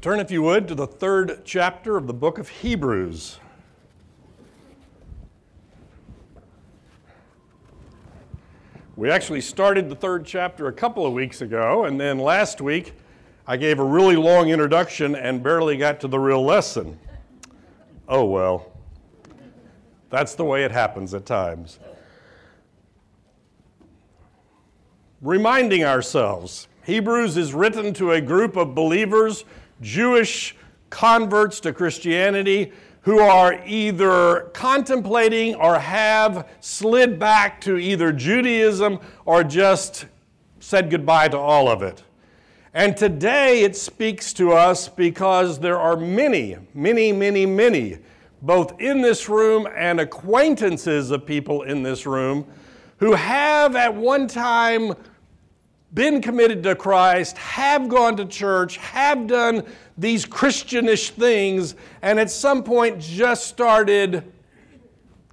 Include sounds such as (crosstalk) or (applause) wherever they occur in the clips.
Turn, if you would, to the third chapter of the book of Hebrews. We actually started the third chapter a couple of weeks ago, and then last week I gave a really long introduction and barely got to the real lesson. Oh well, that's the way it happens at times. Reminding ourselves, Hebrews is written to a group of believers Jewish converts to Christianity who are either contemplating or have slid back to either Judaism or just said goodbye to all of it. And today it speaks to us because there are many, many, many, many, both in this room and acquaintances of people in this room, who have at one time been committed to Christ, have gone to church, have done these Christianish things, and at some point just started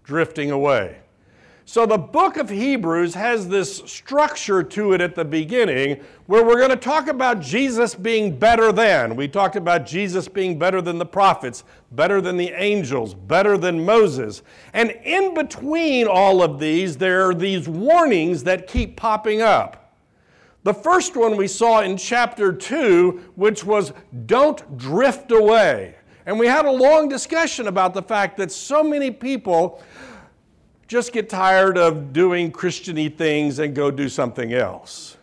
drifting away. So the book of Hebrews has this structure to it at the beginning where we're going to talk about Jesus being better than. We talked about Jesus being better than the prophets, better than the angels, better than Moses. And in between all of these, there are these warnings that keep popping up. The first one we saw in chapter 2, which was don't drift away. And we had a long discussion about the fact that so many people just get tired of doing Christiany things and go do something else.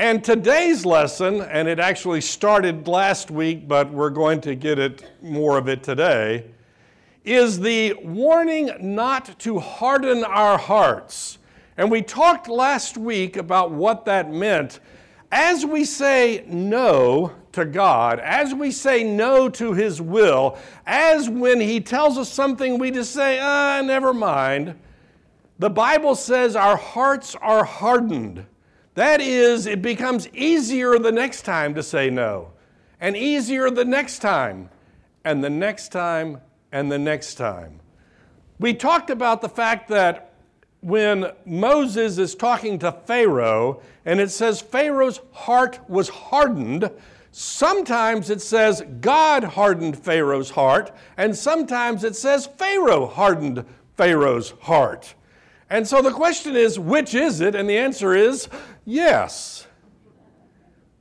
And today's lesson, and it actually started last week, but we're going to get it more of it today, is the warning not to harden our hearts and we talked last week about what that meant. As we say no to God, as we say no to His will, as when He tells us something, we just say, ah, never mind. The Bible says our hearts are hardened. That is, it becomes easier the next time to say no, and easier the next time, and the next time, and the next time. We talked about the fact that when Moses is talking to Pharaoh and it says Pharaoh's heart was hardened, sometimes it says God hardened Pharaoh's heart, and sometimes it says Pharaoh hardened Pharaoh's heart. And so the question is, which is it? And the answer is yes.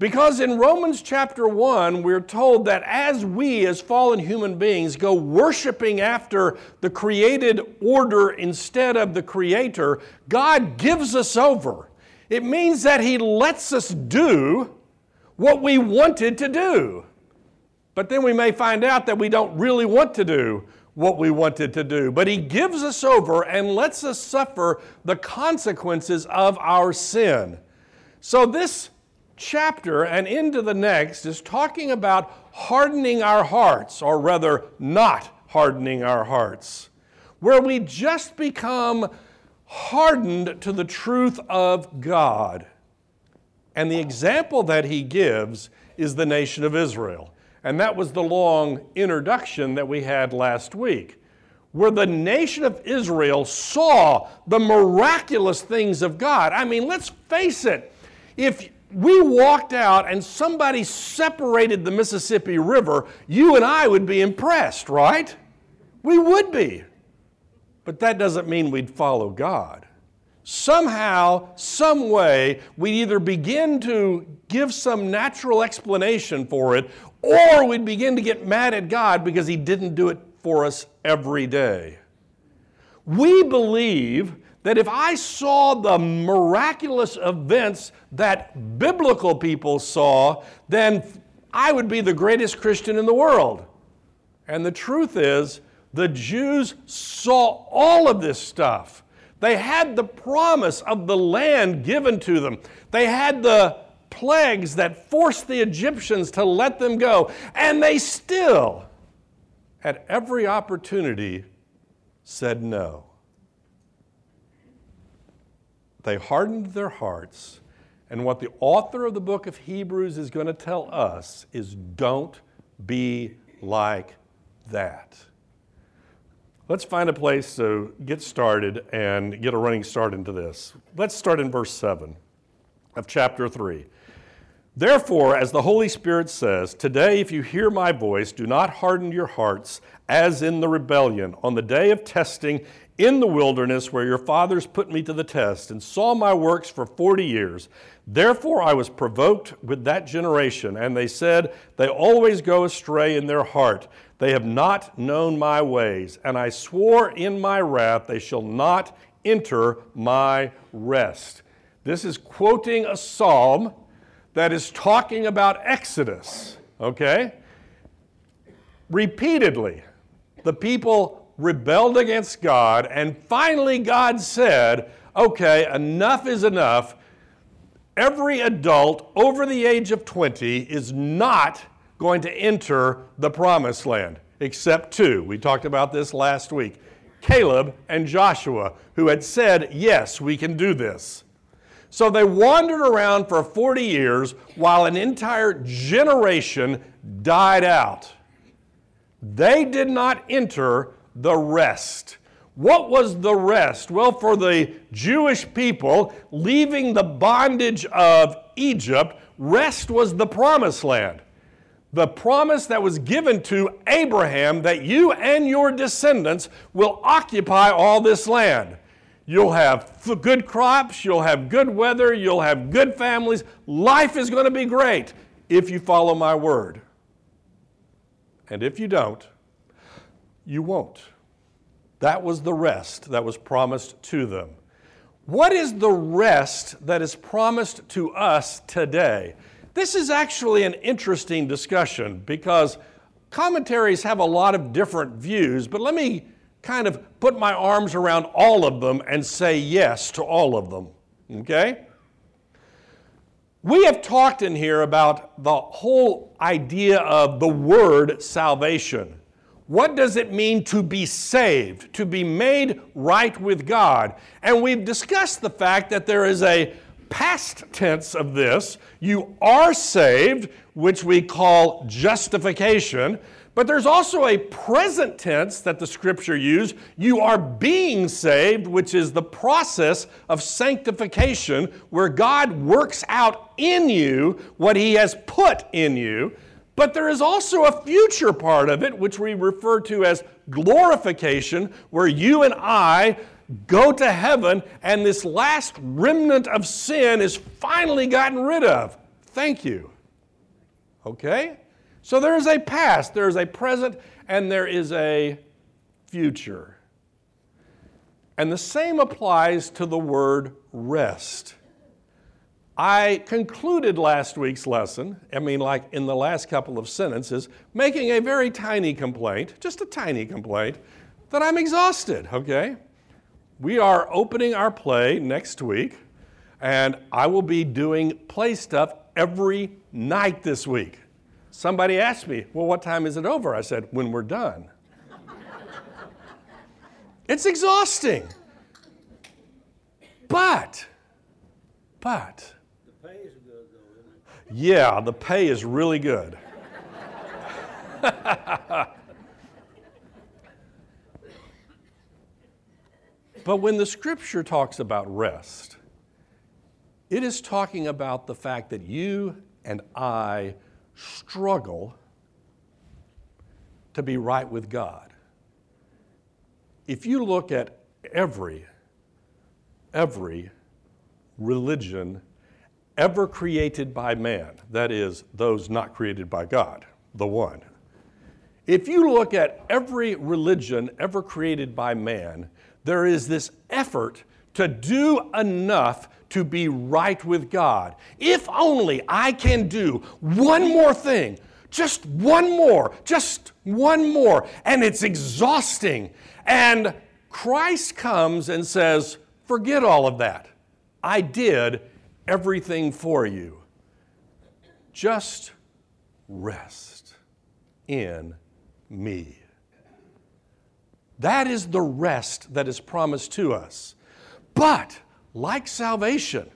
Because in Romans chapter 1, we're told that as we, as fallen human beings, go worshiping after the created order instead of the Creator, God gives us over. It means that He lets us do what we wanted to do. But then we may find out that we don't really want to do what we wanted to do. But He gives us over and lets us suffer the consequences of our sin. So, this chapter and into the next is talking about hardening our hearts, or rather, not hardening our hearts, where we just become hardened to the truth of God. And the example that he gives is the nation of Israel. And that was the long introduction that we had last week, where the nation of Israel saw the miraculous things of God. I mean, let's face it, if we walked out and somebody separated the Mississippi River, you and I would be impressed, right? We would be. But that doesn't mean we'd follow God. Somehow, some way, we'd either begin to give some natural explanation for it, or we'd begin to get mad at God because He didn't do it for us every day. We believe that if I saw the miraculous events that biblical people saw, then I would be the greatest Christian in the world. And the truth is, the Jews saw all of this stuff. They had the promise of the land given to them. They had the plagues that forced the Egyptians to let them go. And they still, at every opportunity, said no. They hardened their hearts. And what the author of the book of Hebrews is going to tell us is don't be like that. Let's find a place to get started and get a running start into this. Let's start in verse 7 of chapter 3. Therefore, as the Holy Spirit says, today if you hear my voice, do not harden your hearts as in the rebellion on the day of testing in the wilderness where your fathers put me to the test and saw my works for 40 years. Therefore I was provoked with that generation, and they said, They always go astray in their heart. They have not known my ways. And I swore in my wrath, They shall not enter my rest. This is quoting a psalm that is talking about Exodus, okay? Repeatedly, the people rebelled against God, and finally God said, okay, enough is enough. Every adult over the age of 20 is not going to enter the promised land, except two. We talked about this last week Caleb and Joshua, who had said, Yes, we can do this. So they wandered around for 40 years while an entire generation died out. They did not enter the rest. What was the rest? Well, for the Jewish people leaving the bondage of Egypt, rest was the promised land. The promise that was given to Abraham that you and your descendants will occupy all this land. You'll have good crops, you'll have good weather, you'll have good families. Life is going to be great if you follow my word. And if you don't, you won't. That was the rest that was promised to them. What is the rest that is promised to us today? This is actually an interesting discussion because commentaries have a lot of different views, but let me kind of put my arms around all of them and say yes to all of them. Okay? We have talked in here about the whole idea of the word salvation. What does it mean to be saved, to be made right with God? And we've discussed the fact that there is a past tense of this. You are saved, which we call justification. But there's also a present tense that the scripture use. You are being saved, which is the process of sanctification where God works out in you what he has put in you. But there is also a future part of it, which we refer to as glorification, where you and I go to heaven and this last remnant of sin is finally gotten rid of. Thank you. Okay? So there is a past, there is a present, and there is a future. And the same applies to the word rest. I concluded last week's lesson, I mean, like in the last couple of sentences, making a very tiny complaint, just a tiny complaint, that I'm exhausted, okay? We are opening our play next week, and I will be doing play stuff every night this week. Somebody asked me, Well, what time is it over? I said, When we're done. (laughs) it's exhausting. But, but, the pay is good though, isn't it? Yeah, the pay is really good. but when the scripture talks about rest, it is talking about the fact that you and I struggle to be right with God. If you look at every, every religion ever created by man, that is, those not created by God, the one. If you look at every religion ever created by man, there is this effort to do enough to be right with God. If only I can do one more thing, just one more, just one more, and it's exhausting. And Christ comes and says, Forget all of that. I did everything for you. Just rest in me. That is the rest that is promised to us. But like salvation,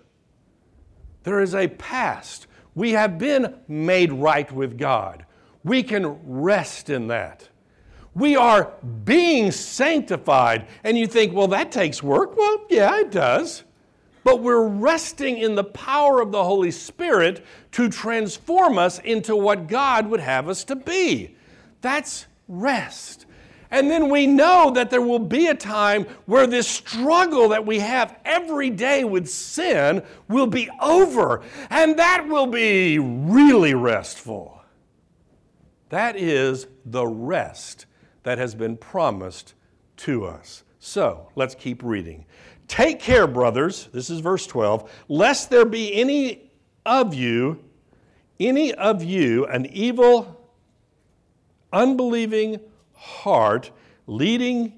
there is a past. We have been made right with God. We can rest in that. We are being sanctified. And you think, well, that takes work. Well, yeah, it does. But we're resting in the power of the Holy Spirit to transform us into what God would have us to be. That's rest. And then we know that there will be a time where this struggle that we have every day with sin will be over, and that will be really restful. That is the rest that has been promised to us. So let's keep reading. Take care, brothers, this is verse 12, lest there be any of you, any of you, an evil, unbelieving heart leading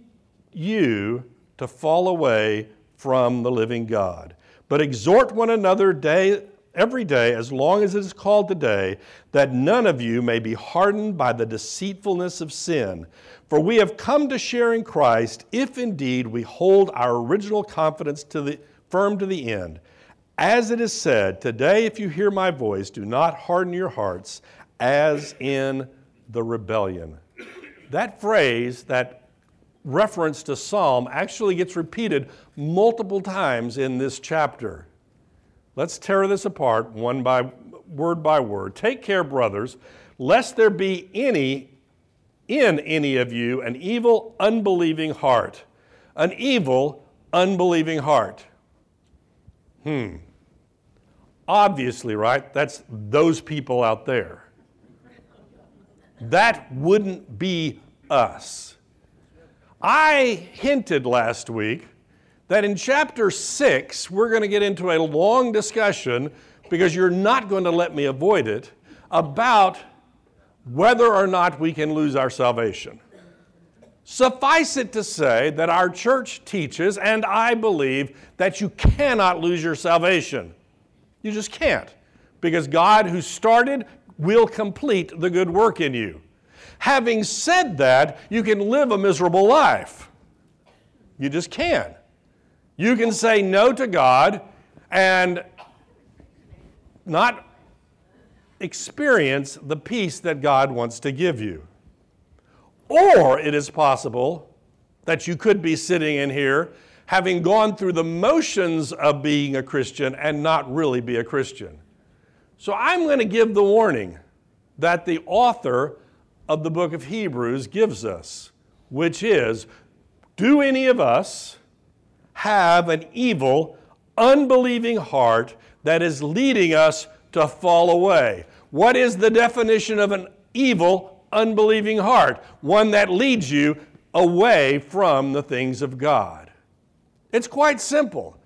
you to fall away from the living God. But exhort one another day every day as long as it is called today, that none of you may be hardened by the deceitfulness of sin. For we have come to share in Christ if indeed we hold our original confidence to the, firm to the end. As it is said, Today, if you hear my voice, do not harden your hearts as in the rebellion. That phrase, that reference to Psalm, actually gets repeated multiple times in this chapter. Let's tear this apart one by word by word. Take care, brothers, lest there be any in any of you an evil, unbelieving heart. An evil, unbelieving heart. Hmm. Obviously, right? That's those people out there. That wouldn't be us. I hinted last week that in chapter 6, we're going to get into a long discussion, because you're not going to let me avoid it, about whether or not we can lose our salvation. Suffice it to say that our church teaches, and I believe, that you cannot lose your salvation. You just can't. Because God, who started, will complete the good work in you. Having said that, you can live a miserable life. You just can. You can say no to God and not experience the peace that God wants to give you. Or it is possible that you could be sitting in here having gone through the motions of being a Christian and not really be a Christian. So I'm going to give the warning that the author of the book of Hebrews gives us, which is do any of us have an evil, unbelieving heart that is leading us to fall away? What is the definition of an evil, unbelieving heart? One that leads you away from the things of God. It's quite simple.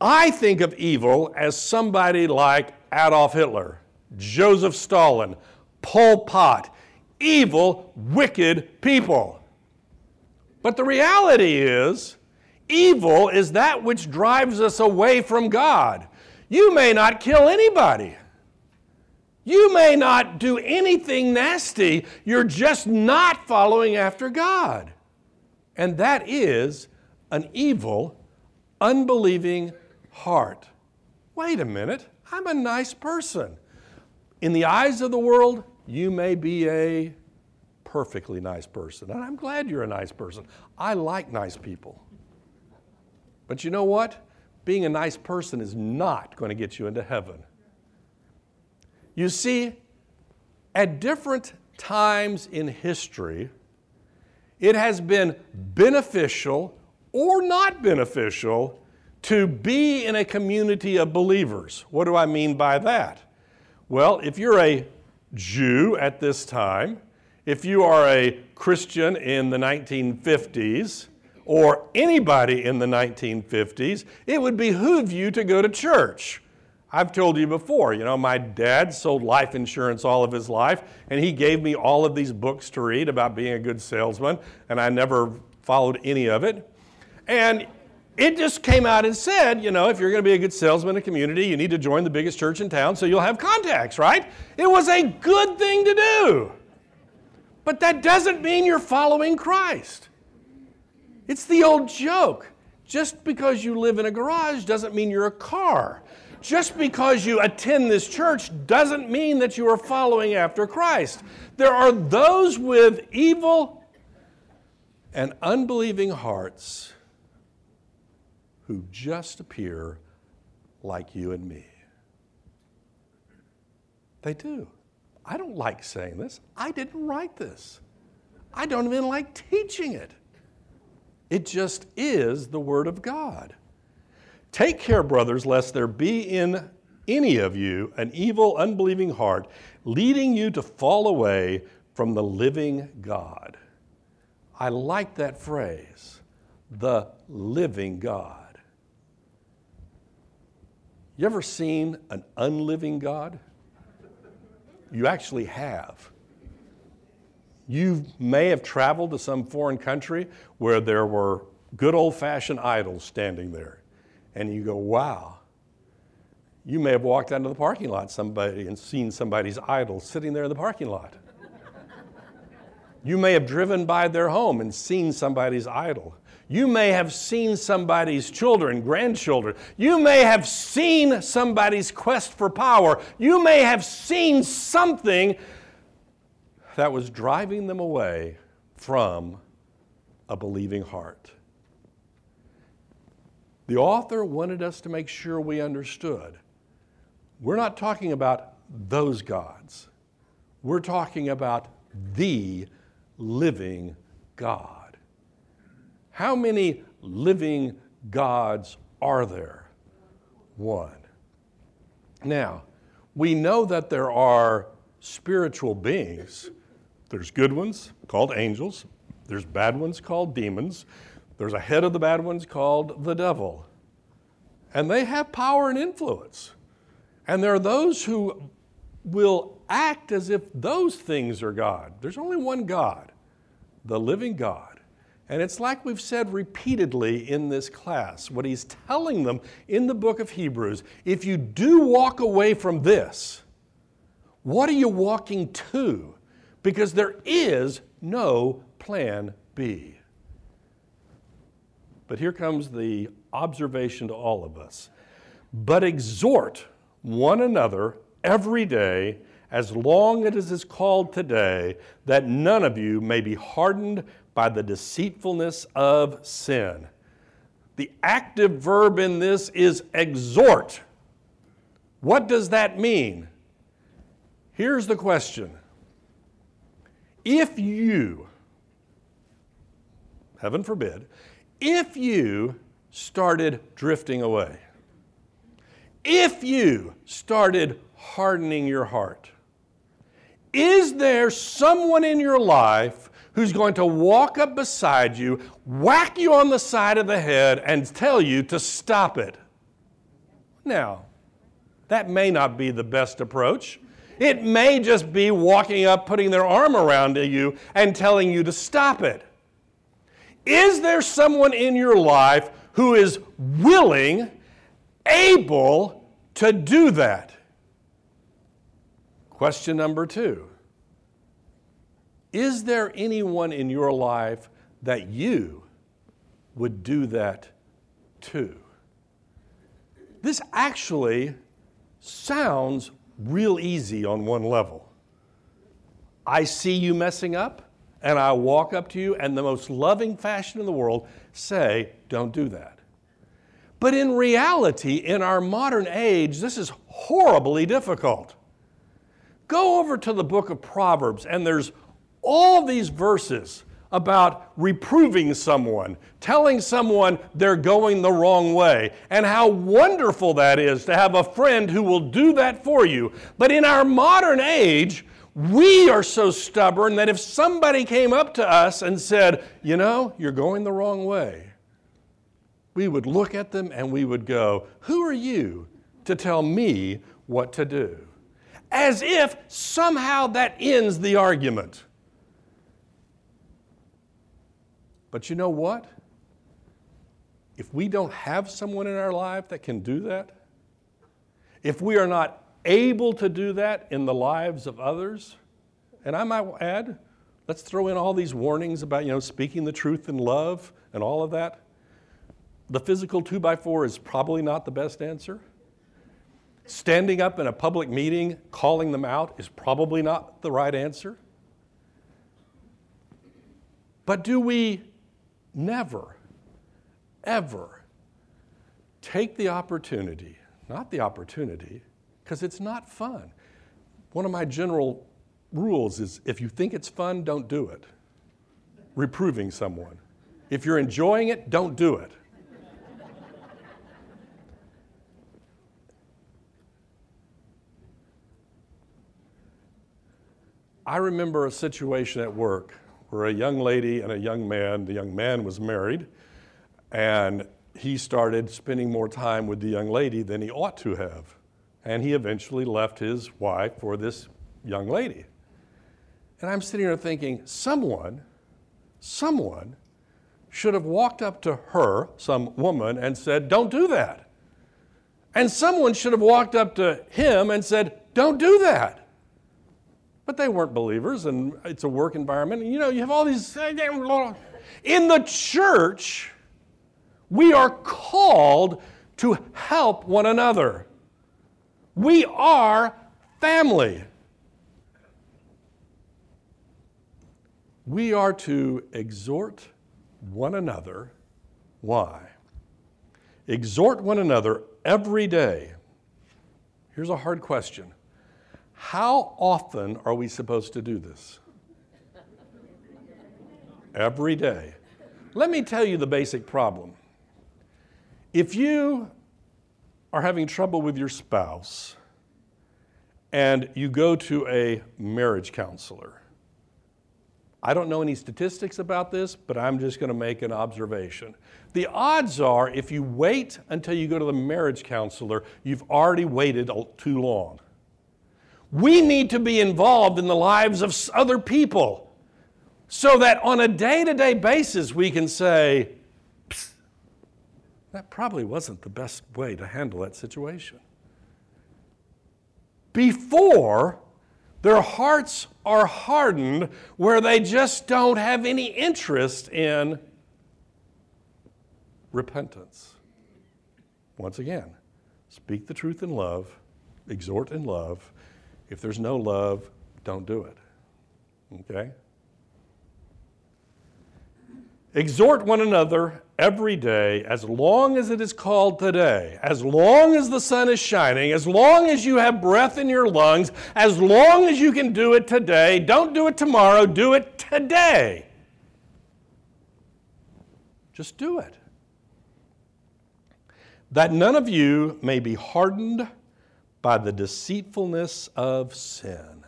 I think of evil as somebody like Adolf Hitler, Joseph Stalin, Pol Pot, evil, wicked people. But the reality is, evil is that which drives us away from God. You may not kill anybody. You may not do anything nasty. You're just not following after God. And that is an evil, unbelieving heart. Wait a minute. I'm a nice person. In the eyes of the world, you may be a perfectly nice person. And I'm glad you're a nice person. I like nice people. But you know what? Being a nice person is not going to get you into heaven. You see, at different times in history, it has been beneficial or not beneficial to be in a community of believers. What do I mean by that? Well, if you're a Jew at this time, if you are a Christian in the 1950s, or anybody in the 1950s, it would behoove you to go to church. I've told you before, you know, my dad sold life insurance all of his life, and he gave me all of these books to read about being a good salesman, and I never followed any of it. And it just came out and said, you know, if you're going to be a good salesman in a community, you need to join the biggest church in town so you'll have contacts, right? It was a good thing to do. But that doesn't mean you're following Christ. It's the old joke. Just because you live in a garage doesn't mean you're a car. Just because you attend this church doesn't mean that you are following after Christ. There are those with evil and unbelieving hearts who just appear like you and me. They do. I don't like saying this. I didn't write this. I don't even like teaching it. It just is the Word of God. Take care, brothers, lest there be in any of you an evil, unbelieving heart, leading you to fall away from the living God. I like that phrase, the living God. You ever seen an unliving God? You actually have. You may have traveled to some foreign country where there were good old fashioned idols standing there. And you go, wow. You may have walked out into the parking lot somebody and seen somebody's idol sitting there in the parking lot. you may have driven by their home and seen somebody's idol. You may have seen somebody's children, grandchildren. You may have seen somebody's quest for power. You may have seen something that was driving them away from a believing heart. The author wanted us to make sure we understood. We're not talking about those gods, we're talking about the living God. How many living gods are there? One. Now, we know that there are spiritual beings there's good ones called angels, there's bad ones called demons, there's a head of the bad ones called the devil. And they have power and influence. And there are those who will act as if those things are God. There's only one God, the living God. And it's like we've said repeatedly in this class, what he's telling them in the book of Hebrews if you do walk away from this, what are you walking to? Because there is no plan B. But here comes the observation to all of us. But exhort one another every day, as long as it is called today, that none of you may be hardened by the deceitfulness of sin. The active verb in this is exhort. What does that mean? Here's the question if you, heaven forbid, if you started drifting away, if you started hardening your heart, is there someone in your life who's going to walk up beside you, whack you on the side of the head, and tell you to stop it? Now, that may not be the best approach. It may just be walking up, putting their arm around you, and telling you to stop it. Is there someone in your life who is willing, able to do that? Question number two Is there anyone in your life that you would do that to? This actually sounds real easy on one level. I see you messing up, and I walk up to you, and the most loving fashion in the world say, Don't do that. But in reality, in our modern age, this is horribly difficult. Go over to the book of Proverbs, and there's all these verses about reproving someone, telling someone they're going the wrong way, and how wonderful that is to have a friend who will do that for you. But in our modern age, we are so stubborn that if somebody came up to us and said, You know, you're going the wrong way, we would look at them and we would go, Who are you to tell me what to do? As if somehow that ends the argument. But you know what? If we don't have someone in our life that can do that, if we are not able to do that in the lives of others, and I might add, let's throw in all these warnings about, you know, speaking the truth in love and all of that. The physical two by four is probably not the best answer. Standing up in a public meeting, calling them out is probably not the right answer. But do we never, ever take the opportunity, not the opportunity, because it's not fun. One of my general rules is if you think it's fun, don't do it. Reproving someone. If you're enjoying it, don't do it. I remember a situation at work where a young lady and a young man, the young man was married, and he started spending more time with the young lady than he ought to have. And he eventually left his wife for this young lady. And I'm sitting there thinking, someone, someone should have walked up to her, some woman, and said, Don't do that. And someone should have walked up to him and said, Don't do that. But they weren't believers, and it's a work environment. And you know, you have all these. In the church, we are called to help one another. We are family. We are to exhort one another. Why? Exhort one another every day. Here's a hard question how often are we supposed to do this? Every day. Let me tell you the basic problem. If you are having trouble with your spouse and you go to a marriage counselor, I don't know any statistics about this, but I'm just going to make an observation. The odds are if you wait until you go to the marriage counselor, you've already waited too long. We need to be involved in the lives of other people so that on a day to day basis we can say, that probably wasn't the best way to handle that situation. Before their hearts are hardened where they just don't have any interest in repentance. Once again, speak the truth in love, exhort in love, if there's no love, don't do it. Okay? Exhort one another every day as long as it is called today, as long as the sun is shining, as long as you have breath in your lungs, as long as you can do it today. Don't do it tomorrow, do it today. Just do it. That none of you may be hardened by the deceitfulness of sin.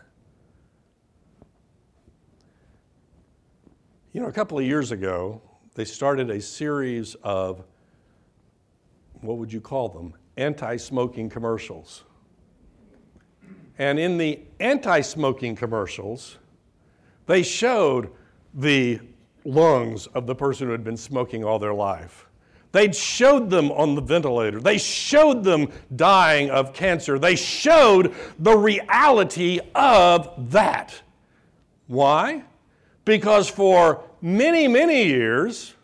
You know, a couple of years ago, they started a series of, what would you call them? Anti smoking commercials. And in the anti smoking commercials, they showed the lungs of the person who had been smoking all their life. They showed them on the ventilator. They showed them dying of cancer. They showed the reality of that. Why? Because for many, many years,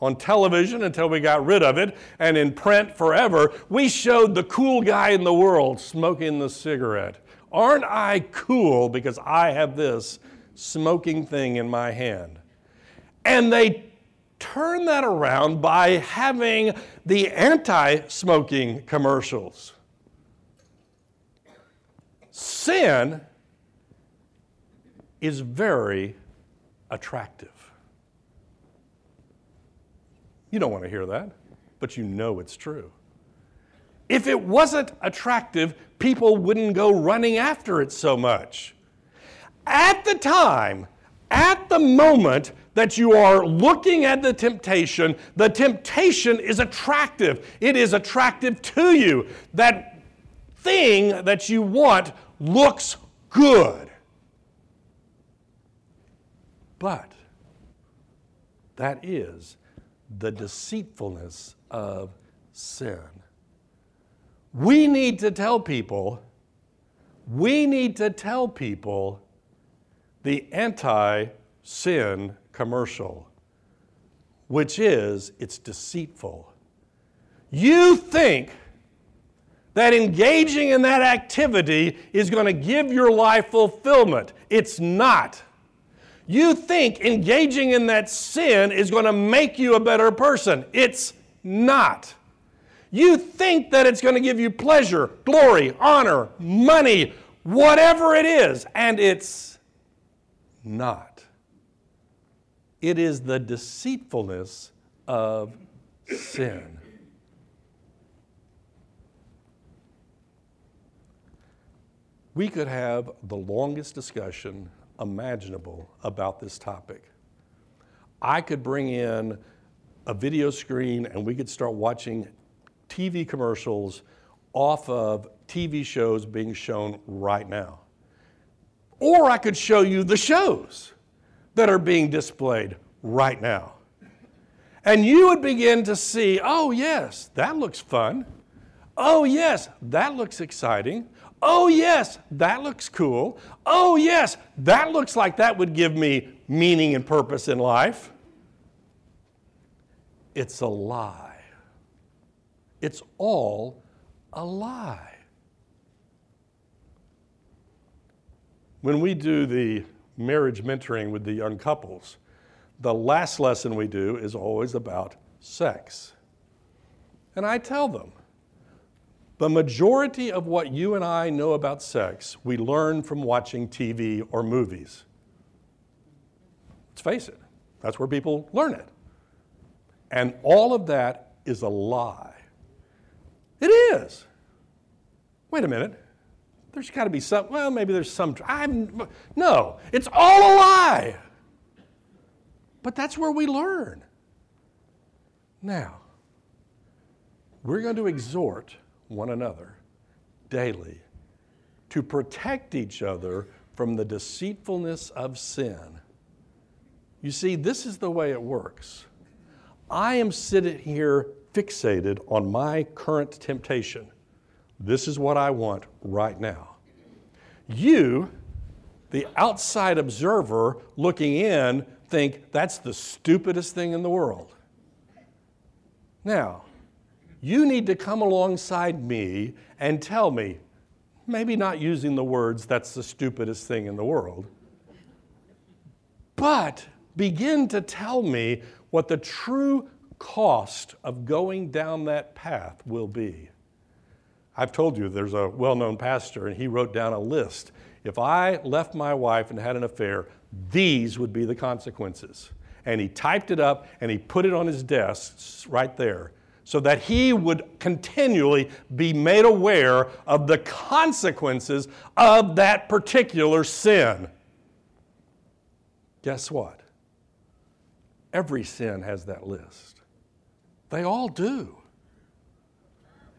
on television until we got rid of it, and in print forever, we showed the cool guy in the world smoking the cigarette. Aren't I cool because I have this smoking thing in my hand? And they turn that around by having the anti smoking commercials. Sin is very attractive. You don't want to hear that, but you know it's true. If it wasn't attractive, people wouldn't go running after it so much. At the time, at the moment that you are looking at the temptation, the temptation is attractive. It is attractive to you. That thing that you want looks good. But that is the deceitfulness of sin. We need to tell people, we need to tell people the anti sin commercial, which is it's deceitful. You think that engaging in that activity is going to give your life fulfillment. It's not. You think engaging in that sin is going to make you a better person. It's not. You think that it's going to give you pleasure, glory, honor, money, whatever it is, and it's not. It is the deceitfulness of sin. We could have the longest discussion imaginable about this topic. I could bring in a video screen and we could start watching TV commercials off of TV shows being shown right now. Or I could show you the shows that are being displayed right now. And you would begin to see, oh, yes, that looks fun. Oh, yes, that looks exciting. Oh, yes, that looks cool. Oh, yes, that looks like that would give me meaning and purpose in life. It's a lie. It's all a lie. When we do the marriage mentoring with the young couples, the last lesson we do is always about sex. And I tell them, the majority of what you and I know about sex, we learn from watching TV or movies. Let's face it, that's where people learn it. And all of that is a lie. It is. Wait a minute. There's got to be some, well, maybe there's some, I'm, no, it's all a lie. But that's where we learn. Now, we're going to exhort one another daily to protect each other from the deceitfulness of sin. You see, this is the way it works. I am sitting here fixated on my current temptation. This is what I want right now. You, the outside observer looking in, think that's the stupidest thing in the world. Now, you need to come alongside me and tell me, maybe not using the words, that's the stupidest thing in the world, but begin to tell me what the true cost of going down that path will be. I've told you there's a well known pastor, and he wrote down a list. If I left my wife and had an affair, these would be the consequences. And he typed it up and he put it on his desk right there so that he would continually be made aware of the consequences of that particular sin. Guess what? Every sin has that list. They all do.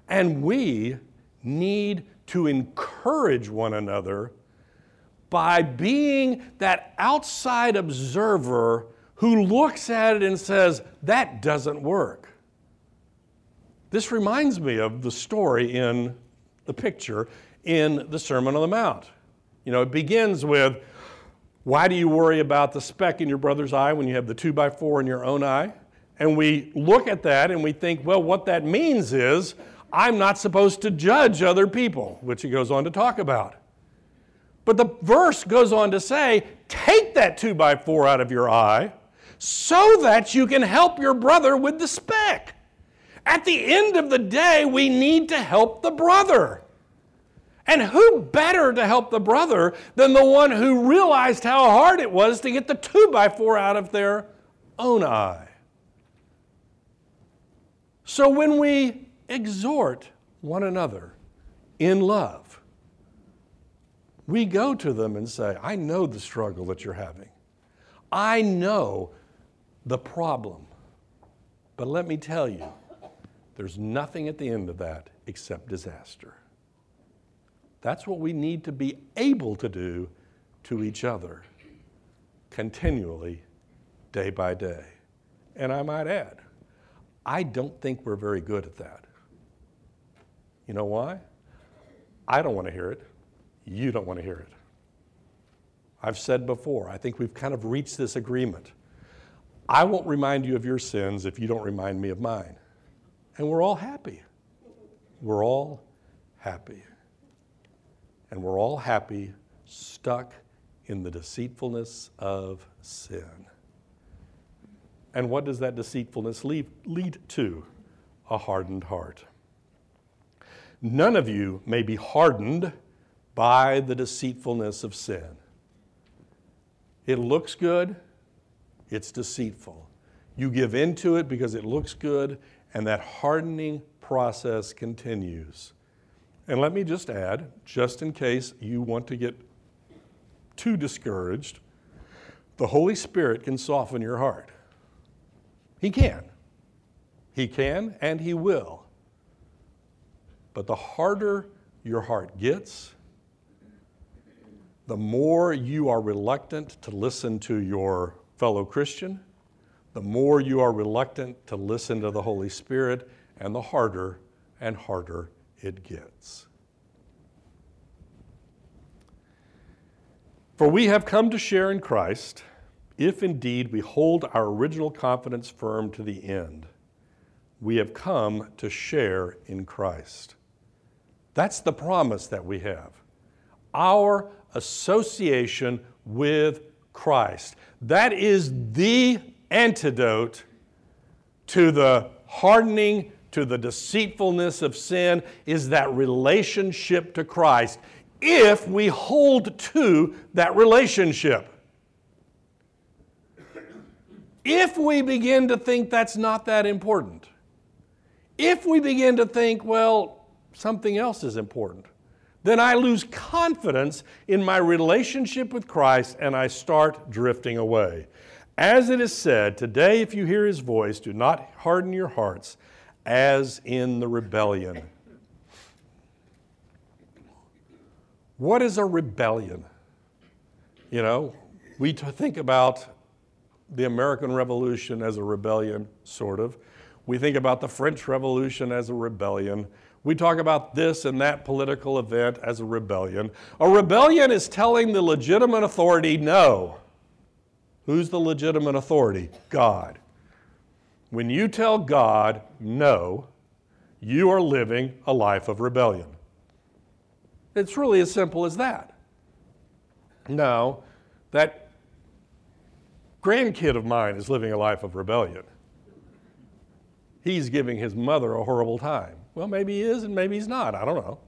And we need to encourage one another by being that outside observer who looks at it and says, that doesn't work. This reminds me of the story in the picture in the Sermon on the Mount. You know, it begins with, Why do you worry about the speck in your brother's eye when you have the two by four in your own eye? And we look at that and we think, well, what that means is I'm not supposed to judge other people, which he goes on to talk about. But the verse goes on to say, take that two by four out of your eye so that you can help your brother with the speck. At the end of the day, we need to help the brother. And who better to help the brother than the one who realized how hard it was to get the two by four out of their own eye? So when we exhort one another in love, we go to them and say, I know the struggle that you're having. I know the problem. But let me tell you, there's nothing at the end of that except disaster. That's what we need to be able to do to each other continually, day by day. And I might add, I don't think we're very good at that. You know why? I don't want to hear it. You don't want to hear it. I've said before, I think we've kind of reached this agreement. I won't remind you of your sins if you don't remind me of mine and we're all happy. We're all happy. And we're all happy stuck in the deceitfulness of sin. And what does that deceitfulness lead, lead to? A hardened heart. None of you may be hardened by the deceitfulness of sin. It looks good, it's deceitful. You give into it because it looks good, and that hardening process continues. And let me just add, just in case you want to get too discouraged, the Holy Spirit can soften your heart. He can. He can and He will. But the harder your heart gets, the more you are reluctant to listen to your fellow Christian, the more you are reluctant to listen to the Holy Spirit, and the harder and harder it gets. For we have come to share in Christ if indeed we hold our original confidence firm to the end. We have come to share in Christ. That's the promise that we have. Our association with Christ. That is the antidote to the hardening, to the deceitfulness of sin, is that relationship to Christ if we hold to that relationship. If we begin to think that's not that important, if we begin to think, well, something else is important, then I lose confidence in my relationship with Christ and I start drifting away. As it is said, today, if you hear his voice, do not harden your hearts as in the rebellion. What is a rebellion? You know, we think about the American Revolution as a rebellion, sort of. We think about the French Revolution as a rebellion. We talk about this and that political event as a rebellion. A rebellion is telling the legitimate authority no. Who's the legitimate authority? God. When you tell God no, you are living a life of rebellion. It's really as simple as that. Now, that grandkid of mine is living a life of rebellion. He's giving his mother a horrible time. Well, maybe he is and maybe he's not. I don't know.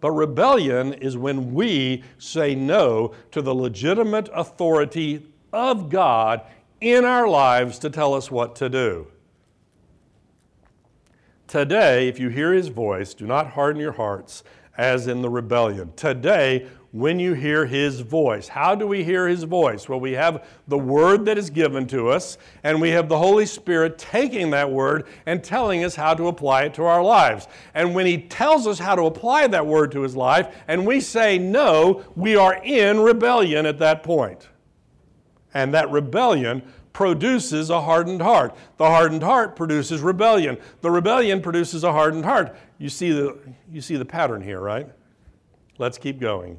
But rebellion is when we say no to the legitimate authority of God in our lives to tell us what to do. Today, if you hear his voice, do not harden your hearts as in the rebellion. Today, when you hear his voice. How do we hear his voice? Well, we have the word that is given to us, and we have the Holy Spirit taking that word and telling us how to apply it to our lives. And when he tells us how to apply that word to his life, and we say no, we are in rebellion at that point. And that rebellion produces a hardened heart. The hardened heart produces rebellion. The rebellion produces a hardened heart. You see the, you see the pattern here, right? Let's keep going.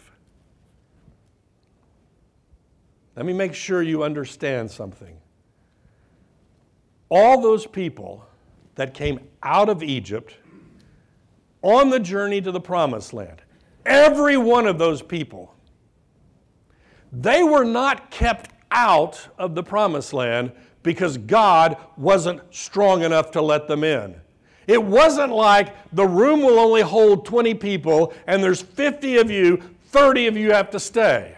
Let me make sure you understand something. All those people that came out of Egypt on the journey to the promised land, every one of those people, they were not kept out of the promised land because God wasn't strong enough to let them in. It wasn't like the room will only hold 20 people and there's 50 of you, 30 of you have to stay.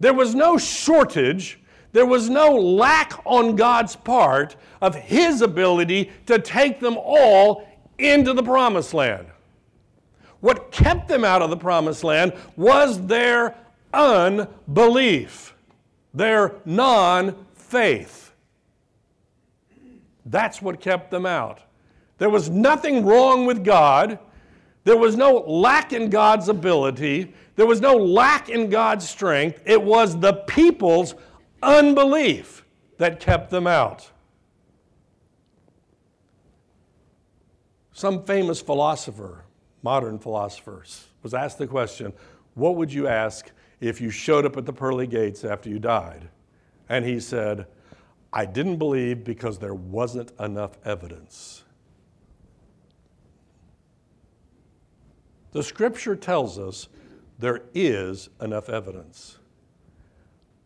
There was no shortage, there was no lack on God's part of His ability to take them all into the promised land. What kept them out of the promised land was their unbelief, their non faith. That's what kept them out. There was nothing wrong with God. There was no lack in God's ability. There was no lack in God's strength. It was the people's unbelief that kept them out. Some famous philosopher, modern philosophers, was asked the question, What would you ask if you showed up at the pearly gates after you died? And he said, I didn't believe because there wasn't enough evidence. The scripture tells us there is enough evidence.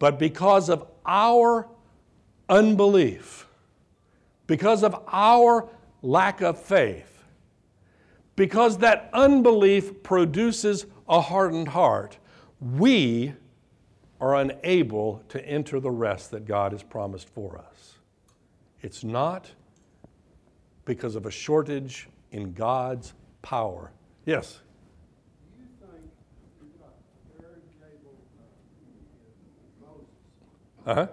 But because of our unbelief, because of our lack of faith, because that unbelief produces a hardened heart, we are unable to enter the rest that God has promised for us. It's not because of a shortage in God's power. Yes? Do you think, you've got very capable uh, Moses, Uh huh. do you think the rest of the Israelites, because of their unbelief, were not Abraham's children and will not inherit Uh-huh. God's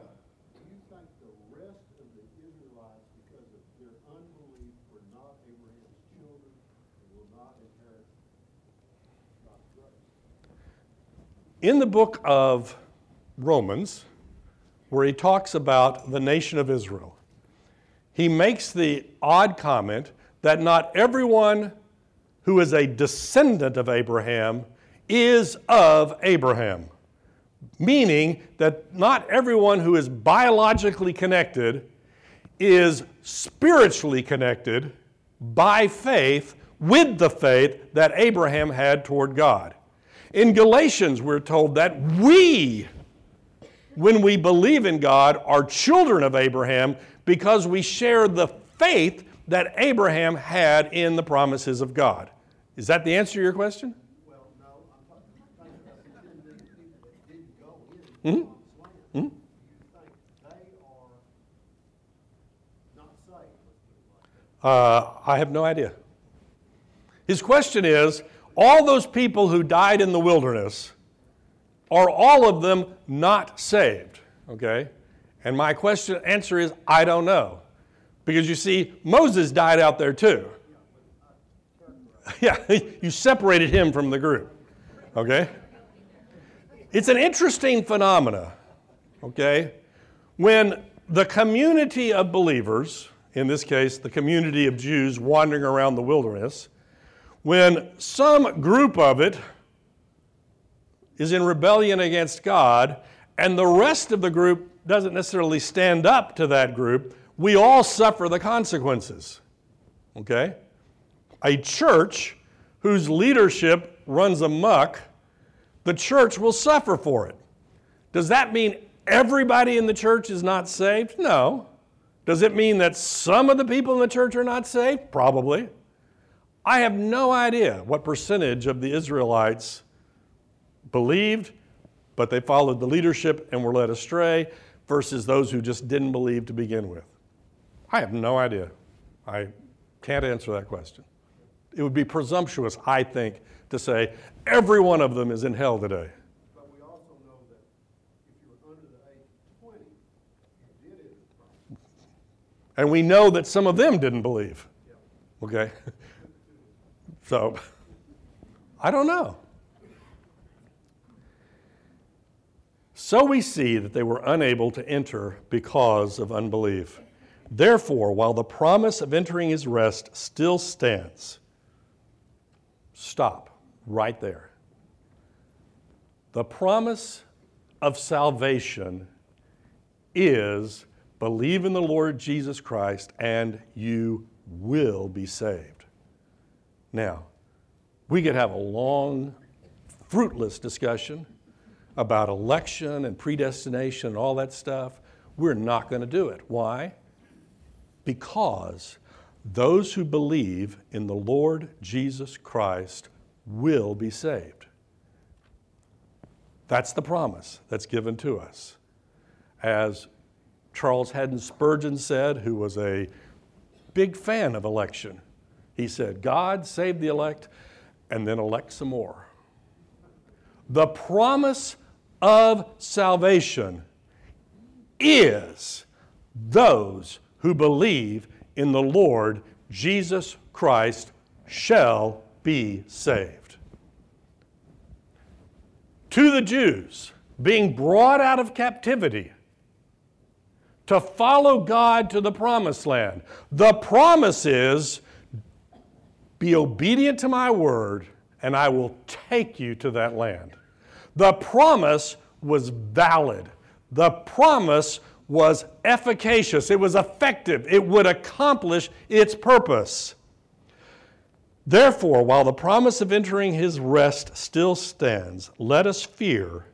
grace? In the book of Romans, where he talks about the nation of Israel, he makes the odd comment that not everyone who is a descendant of Abraham is of Abraham, meaning that not everyone who is biologically connected is spiritually connected by faith with the faith that Abraham had toward God. In Galatians, we're told that we, when we believe in God, are children of Abraham because we share the faith that Abraham had in the promises of God. Is that the answer to your question? Well, no, I'm talking, I'm talking about the ten million people that didn't go in the promised land. Do you think they are not saved, let's put it like that? Uh, I have no idea. His question is all those people who died in the wilderness, are all of them not saved? Okay? And my question answer is I don't know. Because you see, Moses died out there too. (laughs) Yeah, (laughs) you separated him from the group. Okay? It's an interesting phenomena. Okay? When the community of believers, in this case, the community of Jews wandering around the wilderness, when some group of it is in rebellion against God and the rest of the group doesn't necessarily stand up to that group, we all suffer the consequences. Okay? A church whose leadership runs amok, the church will suffer for it. Does that mean everybody in the church is not saved? No. Does it mean that some of the people in the church are not saved? Probably. I have no idea what percentage of the Israelites believed, but they followed the leadership and were led astray, versus those who just didn't believe to begin with. I have no idea. I can't answer that question. It would be presumptuous, I think, to say every one of them is in hell today. But we also know that if you were under the age of twenty, you did enter the promised land. And we know that some of them didn't believe. Okay? (laughs) So, I don't know. So we see that they were unable to enter because of unbelief. Therefore, while the promise of entering his rest still stands, stop right there. The promise of salvation is believe in the Lord Jesus Christ and you will be saved. Now, we could have a long, fruitless discussion about election and predestination and all that stuff. We're not going to do it. Why? Because those who believe in the Lord Jesus Christ will be saved. That's the promise that's given to us. As Charles Haddon Spurgeon said, who was a big fan of election, he said, God save the elect and then elect some more. The promise of salvation is those who believe in the Lord Jesus Christ shall be saved. To the Jews, being brought out of captivity to follow God to the promised land, the promise is Be obedient to my word, and I will take you to that land. The promise was valid. The promise was efficacious. It was effective. It would accomplish its purpose. Therefore, while the promise of entering his rest still stands, let us fear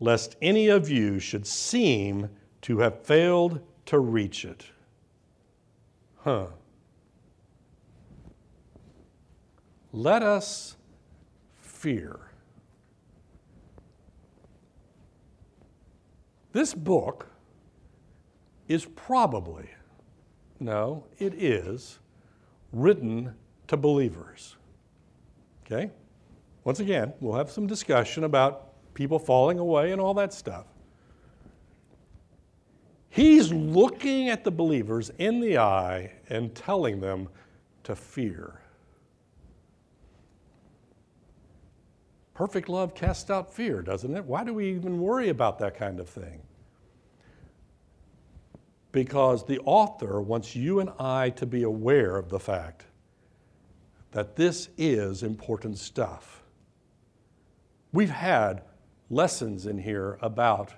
lest any of you should seem to have failed to reach it. Huh. Let us fear. This book is probably, no, it is, written to believers. Okay? Once again, we'll have some discussion about people falling away and all that stuff. He's looking at the believers in the eye and telling them to fear. Perfect love casts out fear, doesn't it? Why do we even worry about that kind of thing? Because the author wants you and I to be aware of the fact that this is important stuff. We've had lessons in here about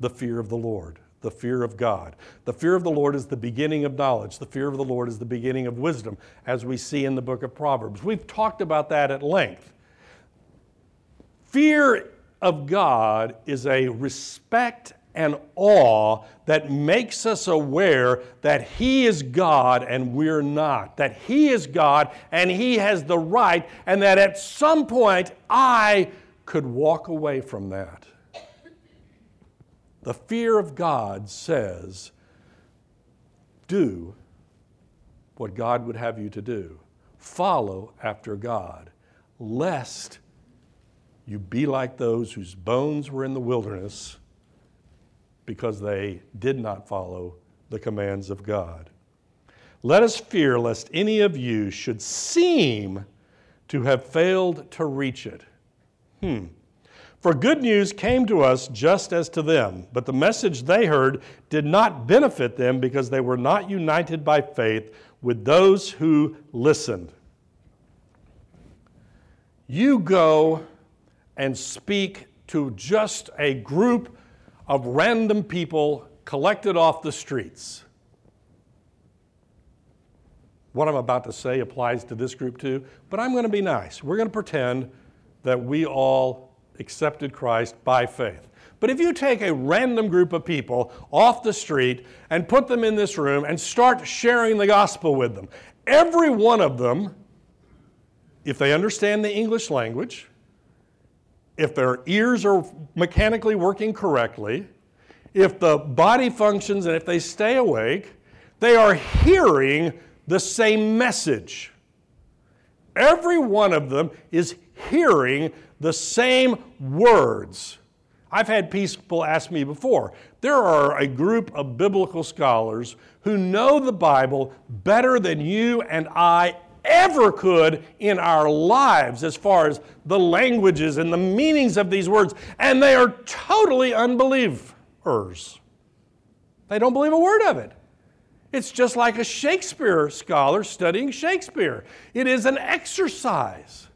the fear of the Lord, the fear of God. The fear of the Lord is the beginning of knowledge. The fear of the Lord is the beginning of wisdom, as we see in the book of Proverbs. We've talked about that at length. Fear of God is a respect and awe that makes us aware that He is God and we're not, that He is God and He has the right, and that at some point I could walk away from that. The fear of God says, do what God would have you to do, follow after God, lest you be like those whose bones were in the wilderness because they did not follow the commands of God. Let us fear lest any of you should seem to have failed to reach it. Hmm. For good news came to us just as to them, but the message they heard did not benefit them because they were not united by faith with those who listened. You go and speak to just a group of random people collected off the streets. What I'm about to say applies to this group too, but I'm going to be nice. We're going to pretend that we all accepted Christ by faith. But if you take a random group of people off the street and put them in this room and start sharing the gospel with them, every one of them, if they understand the English language, if their ears are mechanically working correctly, if the body functions and if they stay awake, they are hearing the same message. Every one of them is hearing the same words. I've had people ask me before. There are a group of biblical scholars who know the Bible better than you and I ever could in our lives as far as the languages and the meanings of these words, and they are totally unbelievers. They don't believe a word of it. It's just like a Shakespeare scholar studying Shakespeare. It is an exercise.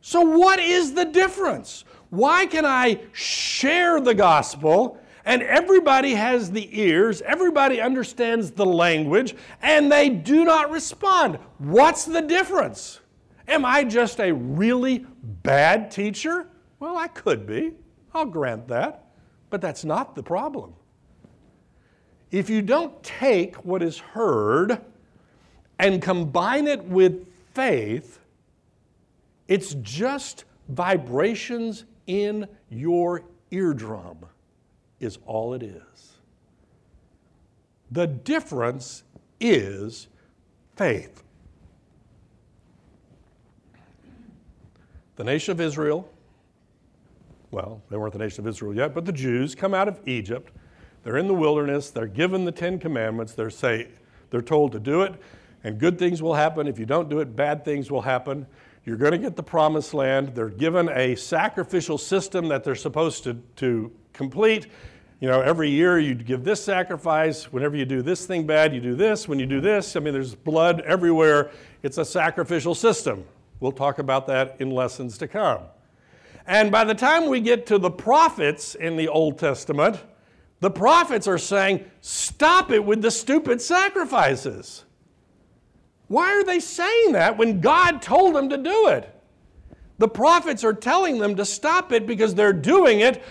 So, what is the difference? Why can I share the gospel and everybody has the ears, everybody understands the language, and they do not respond. What's the difference? Am I just a really bad teacher? Well, I could be. I'll grant that. But that's not the problem. If you don't take what is heard and combine it with faith, it's just vibrations in your eardrum is all it is. The difference is faith. The nation of Israel, well, they weren't the nation of Israel yet, but the Jews come out of Egypt. They're in the wilderness. They're given the Ten Commandments. They're, say, they're told to do it, and good things will happen. If you don't do it, bad things will happen. You're going to get the promised land. They're given a sacrificial system that they're supposed to, to complete. You know, every year you give this sacrifice. Whenever you do this thing bad, you do this. When you do this, I mean, there's blood everywhere. It's a sacrificial system. We'll talk about that in lessons to come. And by the time we get to the prophets in the Old Testament, the prophets are saying, stop it with the stupid sacrifices. Why are they saying that when God told them to do it? The prophets are telling them to stop it because they're doing it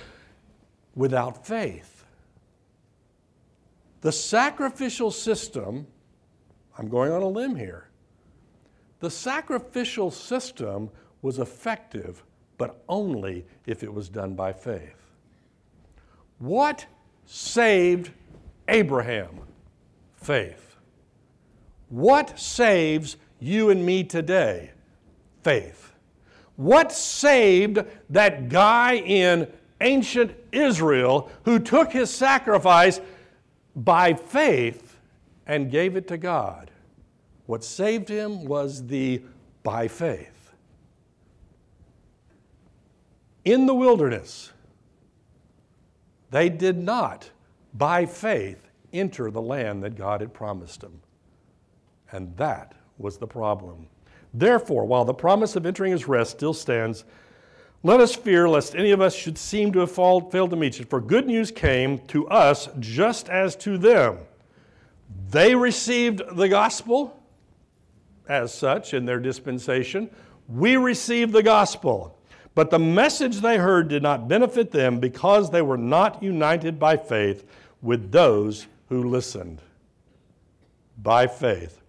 without faith. The sacrificial system, I'm going on a limb here, the sacrificial system was effective, but only if it was done by faith. What saved Abraham? Faith. What saves you and me today? Faith. What saved that guy in ancient Israel who took his sacrifice by faith and gave it to God? What saved him was the by faith. In the wilderness, they did not, by faith, enter the land that God had promised them. And that was the problem. Therefore, while the promise of entering his rest still stands, let us fear lest any of us should seem to have failed to meet it. For good news came to us just as to them. They received the gospel as such in their dispensation. We received the gospel. But the message they heard did not benefit them because they were not united by faith with those who listened. By faith.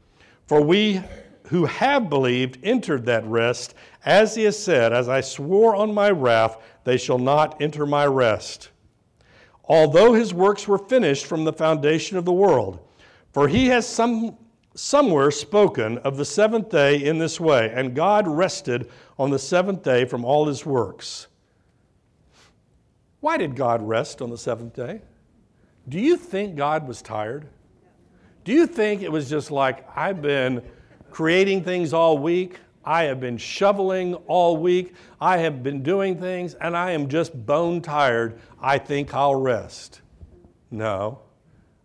For we who have believed entered that rest, as he has said, As I swore on my wrath, they shall not enter my rest. Although his works were finished from the foundation of the world, for he has some, somewhere spoken of the seventh day in this way, and God rested on the seventh day from all his works. Why did God rest on the seventh day? Do you think God was tired? Do you think it was just like, I've been creating things all week. I have been shoveling all week. I have been doing things, and I am just bone tired. I think I'll rest. No,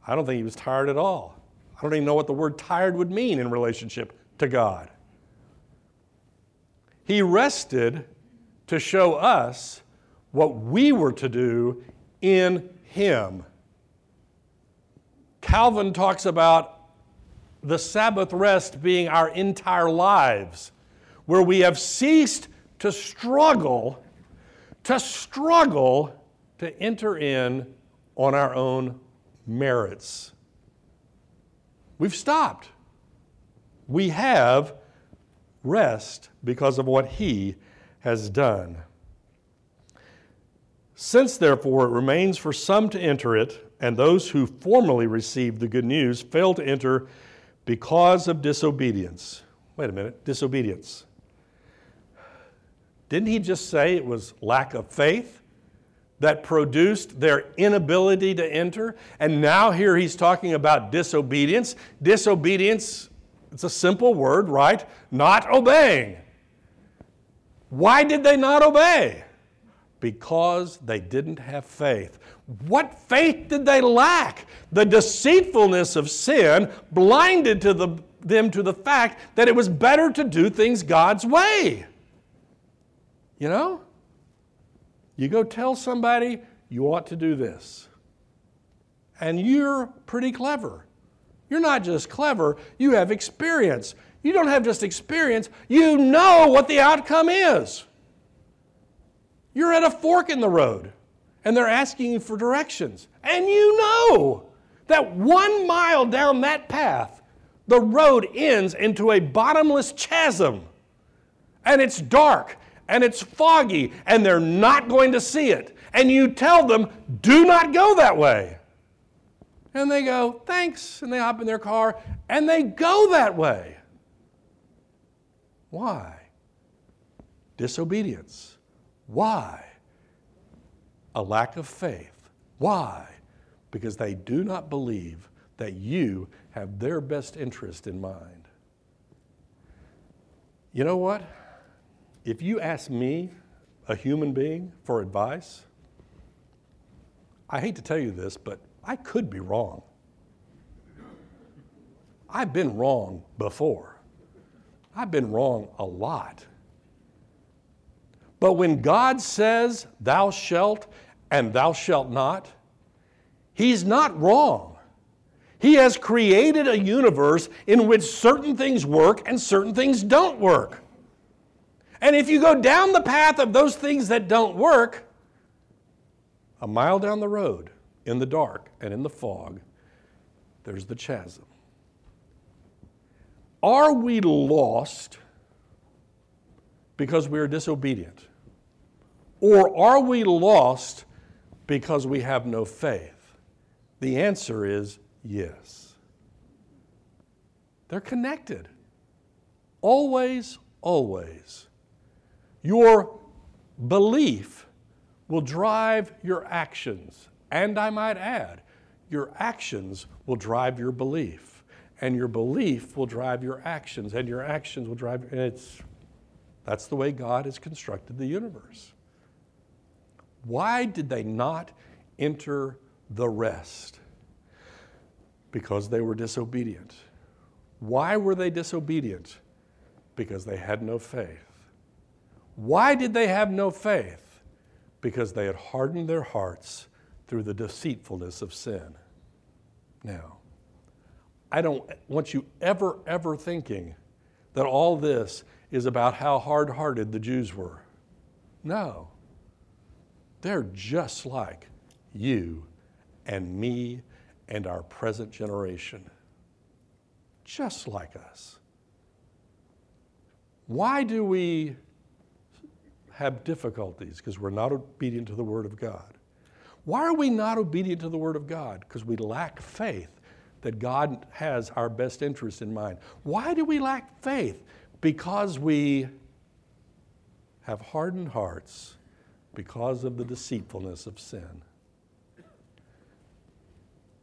I don't think he was tired at all. I don't even know what the word tired would mean in relationship to God. He rested to show us what we were to do in Him. Calvin talks about the Sabbath rest being our entire lives, where we have ceased to struggle, to struggle to enter in on our own merits. We've stopped. We have rest because of what He has done. Since, therefore, it remains for some to enter it, and those who formerly received the good news fail to enter because of disobedience. Wait a minute, disobedience. Didn't he just say it was lack of faith that produced their inability to enter? And now here he's talking about disobedience. Disobedience, it's a simple word, right? Not obeying. Why did they not obey? Because they didn't have faith. What faith did they lack? The deceitfulness of sin blinded to the, them to the fact that it was better to do things God's way. You know? You go tell somebody you ought to do this. And you're pretty clever. You're not just clever, you have experience. You don't have just experience, you know what the outcome is. You're at a fork in the road and they're asking you for directions. And you know that one mile down that path, the road ends into a bottomless chasm. And it's dark and it's foggy and they're not going to see it. And you tell them, do not go that way. And they go, thanks. And they hop in their car and they go that way. Why? Disobedience. Why? a lack of faith. Why? Because they do not believe that you have their best interest in mind. You know what? If you ask me, a human being, for advice, I hate to tell you this, but I could be wrong. I've been wrong before. I've been wrong a lot. But when God says, Thou shalt and thou shalt not, He's not wrong. He has created a universe in which certain things work and certain things don't work. And if you go down the path of those things that don't work, a mile down the road, in the dark and in the fog, there's the chasm. Are we lost because we are disobedient? Or are we lost because we have no faith? The answer is yes. They're connected. Always, always. Your belief will drive your actions. And I might add, your actions will drive your belief. And your belief will drive your actions. And your actions will drive, and it's, that's the way God has constructed the universe. Why did they not enter the rest? Because they were disobedient. Why were they disobedient? Because they had no faith. Why did they have no faith? Because they had hardened their hearts through the deceitfulness of sin. Now, I don't want you ever, ever thinking that all this is about how hard hearted the Jews were. No. They're just like you and me and our present generation. Just like us. Why do we have difficulties? Because we're not obedient to the Word of God. Why are we not obedient to the Word of God? Because we lack faith that God has our best interest in mind. Why do we lack faith? Because we have hardened hearts because of the deceitfulness of sin.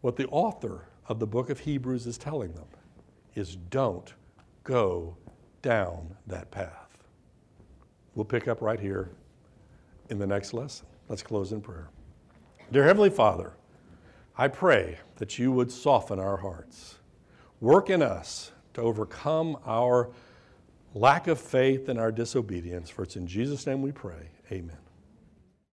What the author of the book of Hebrews is telling them is don't go down that path. We'll pick up right here in the next lesson. Let's close in prayer. Dear Heavenly Father, I pray that you would soften our hearts, work in us to overcome our lack of faith and our disobedience. For it's in Jesus' name we pray. Amen.